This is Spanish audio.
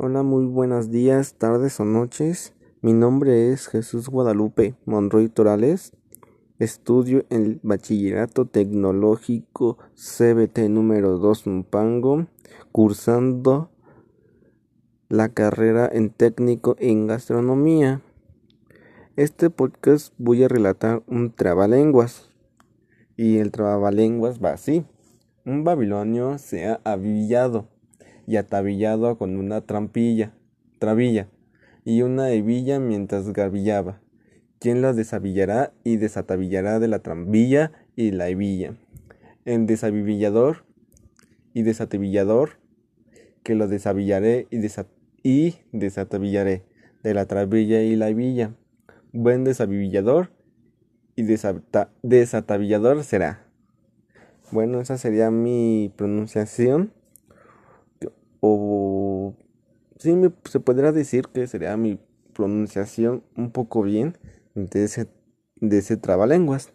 Hola, muy buenos días, tardes o noches. Mi nombre es Jesús Guadalupe Monroy Torales. Estudio el Bachillerato Tecnológico CBT número 2 Mpango, cursando la carrera en técnico en gastronomía. Este podcast voy a relatar un trabalenguas. Y el trabalenguas va así. Un babilonio se ha avillado y atabillado con una trampilla, trabilla y una hebilla mientras gavillaba. ¿Quién la desavillará y desatavillará de la trampilla y la hebilla? En desavillador y desatavillador, que lo desavillaré y, y desatavillaré de la trabilla y la hebilla. Buen desavillador y desatavillador será. Bueno, esa sería mi pronunciación o sí se podría decir que sería mi pronunciación un poco bien de ese, de ese trabalenguas.